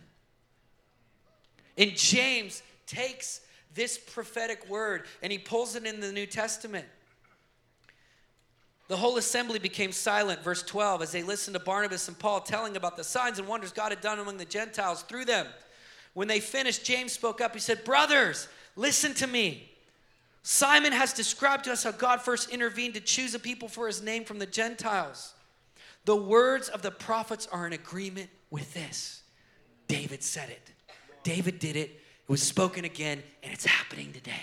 And James takes this prophetic word and he pulls it in the New Testament. The whole assembly became silent, verse 12, as they listened to Barnabas and Paul telling about the signs and wonders God had done among the Gentiles through them. When they finished, James spoke up. He said, Brothers, listen to me. Simon has described to us how God first intervened to choose a people for his name from the Gentiles. The words of the prophets are in agreement with this. David said it. David did it. It was spoken again, and it's happening today.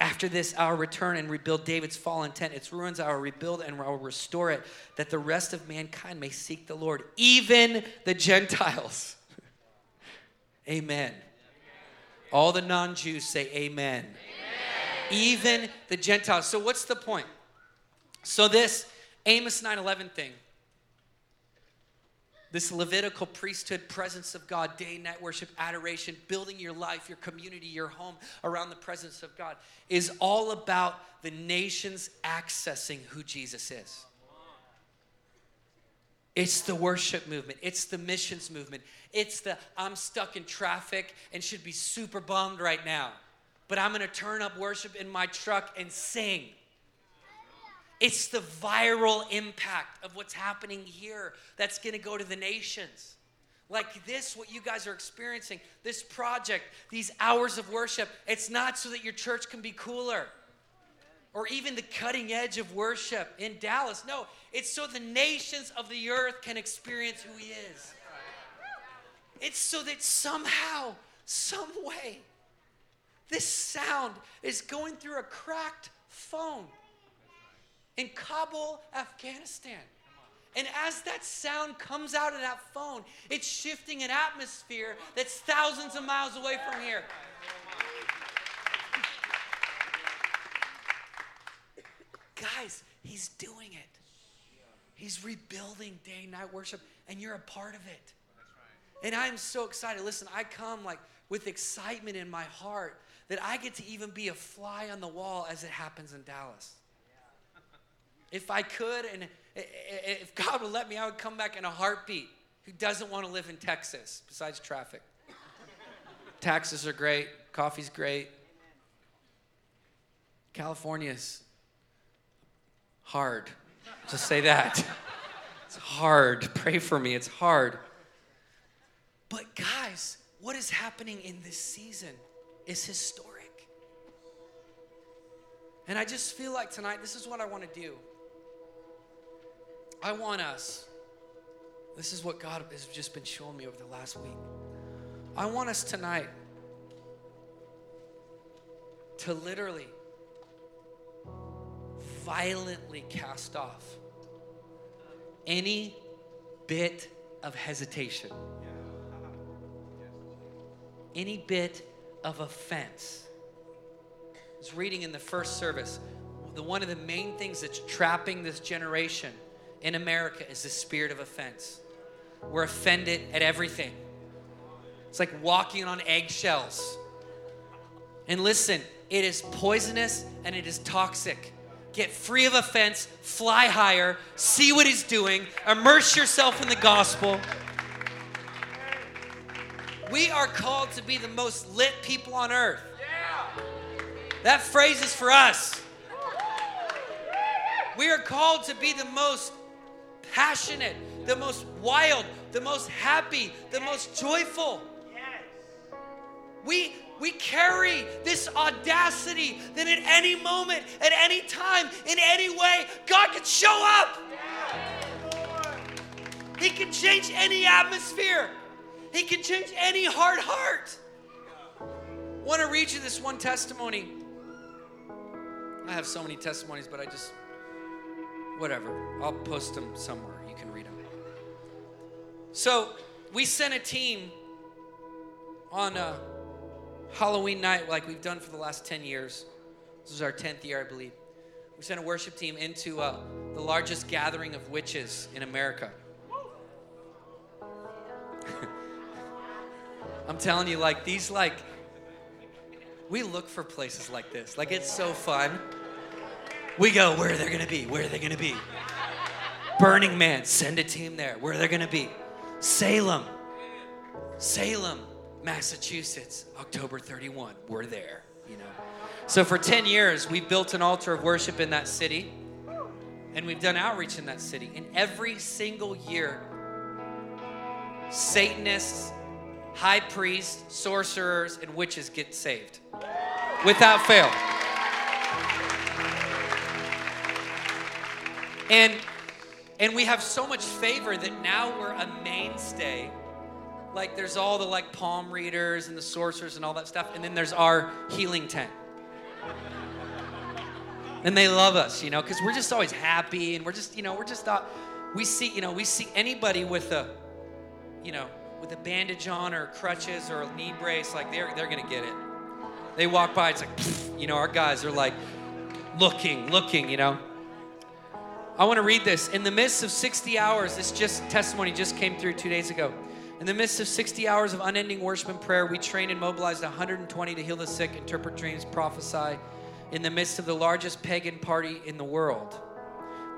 After this, I'll return and rebuild David's fallen tent. Its ruins I will rebuild and I will restore it, that the rest of mankind may seek the Lord, even the Gentiles. *laughs* amen. All the non Jews say amen. amen. Even the Gentiles. So, what's the point? So, this Amos 9:11 thing. This Levitical priesthood presence of God, day, night worship, adoration, building your life, your community, your home around the presence of God is all about the nations accessing who Jesus is. It's the worship movement. It's the missions movement. It's the I'm stuck in traffic and should be super bummed right now, but I'm gonna turn up worship in my truck and sing. It's the viral impact of what's happening here that's going to go to the nations. Like this, what you guys are experiencing, this project, these hours of worship, it's not so that your church can be cooler or even the cutting edge of worship in Dallas. No, it's so the nations of the earth can experience who He is. It's so that somehow, some way, this sound is going through a cracked phone in Kabul, Afghanistan. And as that sound comes out of that phone, it's shifting an atmosphere that's thousands of miles away from here. Guys, he's doing it. He's rebuilding day and night worship, and you're a part of it. And I'm so excited. Listen, I come like with excitement in my heart that I get to even be a fly on the wall as it happens in Dallas. If I could, and if God would let me, I would come back in a heartbeat. Who doesn't want to live in Texas besides traffic? Taxes are great, coffee's great. California's hard. Just say that. *laughs* It's hard. Pray for me, it's hard. But guys, what is happening in this season is historic. And I just feel like tonight, this is what I want to do. I want us, this is what God has just been showing me over the last week. I want us tonight to literally violently cast off any bit of hesitation, any bit of offense. I was reading in the first service, the one of the main things that's trapping this generation in America is the spirit of offense. We're offended at everything. It's like walking on eggshells. And listen, it is poisonous and it is toxic. Get free of offense, fly higher, see what he's doing, immerse yourself in the gospel. We are called to be the most lit people on earth. That phrase is for us. We are called to be the most passionate, the most wild, the most happy, the most joyful. We, we carry this audacity that at any moment, at any time, in any way, God can show up. He can change any atmosphere. He can change any hard heart. I want to read you this one testimony. I have so many testimonies, but I just whatever. I'll post them somewhere. You can read them. So we sent a team on a Halloween night, like we've done for the last 10 years. This is our 10th year, I believe. We sent a worship team into uh, the largest gathering of witches in America. *laughs* I'm telling you, like, these, like, we look for places like this. Like, it's so fun. We go, where are they gonna be? Where are they gonna be? Burning Man, send a team there. Where are they gonna be? Salem, Salem, Massachusetts, October 31. We're there, you know. So for 10 years, we built an altar of worship in that city, and we've done outreach in that city. And every single year, Satanists, high priests, sorcerers, and witches get saved without fail. And and we have so much favor that now we're a mainstay. Like there's all the like palm readers and the sorcerers and all that stuff, and then there's our healing tent. And they love us, you know, because we're just always happy and we're just, you know, we're just we see, you know, we see anybody with a, you know, with a bandage on or crutches or a knee brace, like they're, they're gonna get it. They walk by, it's like, you know, our guys are like looking, looking, you know. I want to read this. In the midst of 60 hours, this just testimony just came through two days ago. In the midst of 60 hours of unending worship and prayer, we trained and mobilized 120 to heal the sick, interpret dreams, prophesy. In the midst of the largest pagan party in the world,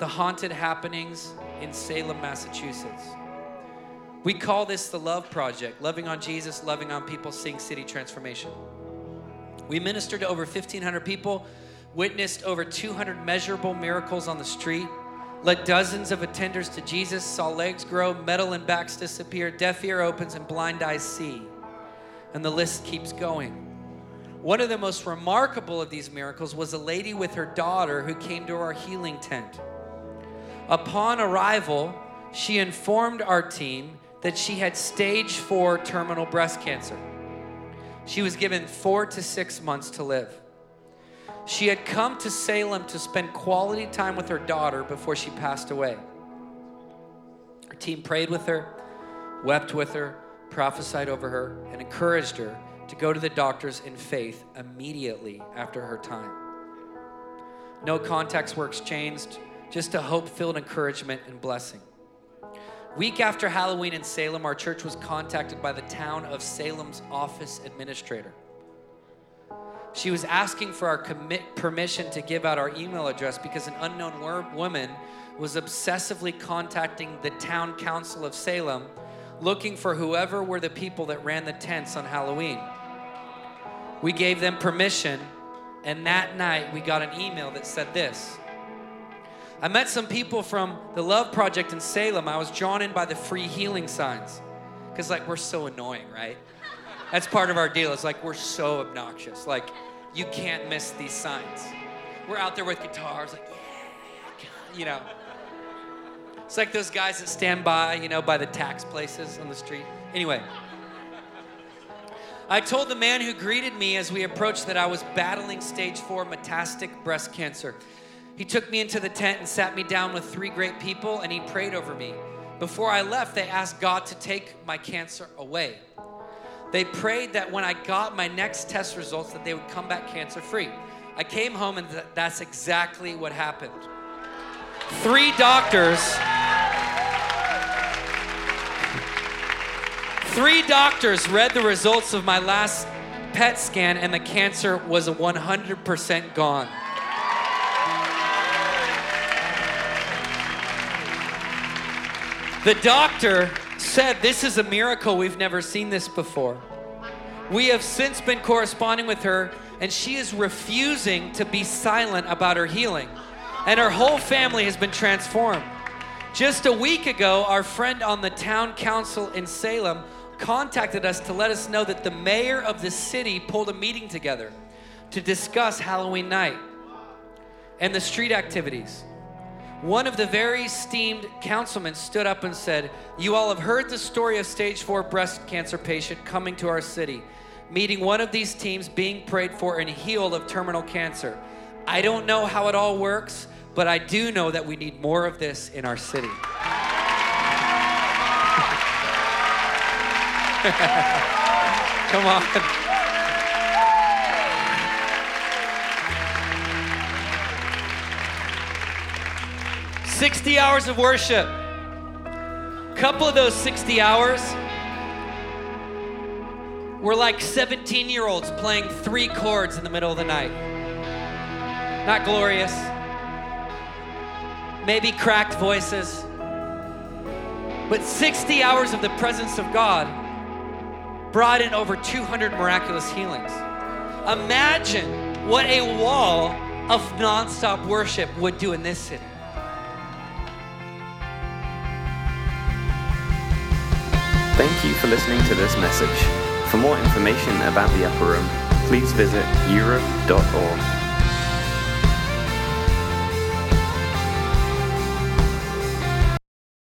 the haunted happenings in Salem, Massachusetts. We call this the Love Project, loving on Jesus, loving on people, seeing city transformation. We ministered to over 1,500 people, witnessed over 200 measurable miracles on the street, led dozens of attenders to Jesus, saw legs grow, metal and backs disappear, deaf ear opens, and blind eyes see. And the list keeps going. One of the most remarkable of these miracles was a lady with her daughter who came to our healing tent. Upon arrival, she informed our team that she had stage four terminal breast cancer. She was given four to six months to live. She had come to Salem to spend quality time with her daughter before she passed away. Her team prayed with her, wept with her, prophesied over her, and encouraged her to go to the doctors in faith immediately after her time. No contacts were exchanged, just a hope filled encouragement and blessing. Week after Halloween in Salem, our church was contacted by the town of Salem's office administrator. She was asking for our commit permission to give out our email address because an unknown wor- woman was obsessively contacting the town council of Salem looking for whoever were the people that ran the tents on Halloween. We gave them permission, and that night we got an email that said this I met some people from the Love Project in Salem. I was drawn in by the free healing signs. Because, like, we're so annoying, right? That's part of our deal. It's like we're so obnoxious. Like, you can't miss these signs. We're out there with guitars, like, yeah, you know. It's like those guys that stand by, you know, by the tax places on the street. Anyway, I told the man who greeted me as we approached that I was battling stage four metastatic breast cancer. He took me into the tent and sat me down with three great people, and he prayed over me. Before I left, they asked God to take my cancer away. They prayed that when I got my next test results, that they would come back cancer free. I came home, and th- that's exactly what happened. Three doctors. Three doctors read the results of my last PET scan, and the cancer was 100% gone. The doctor said, This is a miracle. We've never seen this before. We have since been corresponding with her, and she is refusing to be silent about her healing. And her whole family has been transformed. Just a week ago, our friend on the town council in Salem contacted us to let us know that the mayor of the city pulled a meeting together to discuss Halloween night and the street activities. One of the very esteemed councilmen stood up and said, You all have heard the story of stage four breast cancer patient coming to our city, meeting one of these teams, being prayed for, and healed of terminal cancer. I don't know how it all works, but I do know that we need more of this in our city. *laughs* Come on. Sixty hours of worship. A couple of those 60 hours were like 17 year olds playing three chords in the middle of the night. Not glorious. Maybe cracked voices. But 60 hours of the presence of God brought in over 200 miraculous healings. Imagine what a wall of nonstop worship would do in this city. Thank you for listening to this message. For more information about the Upper Room, please visit europe.org.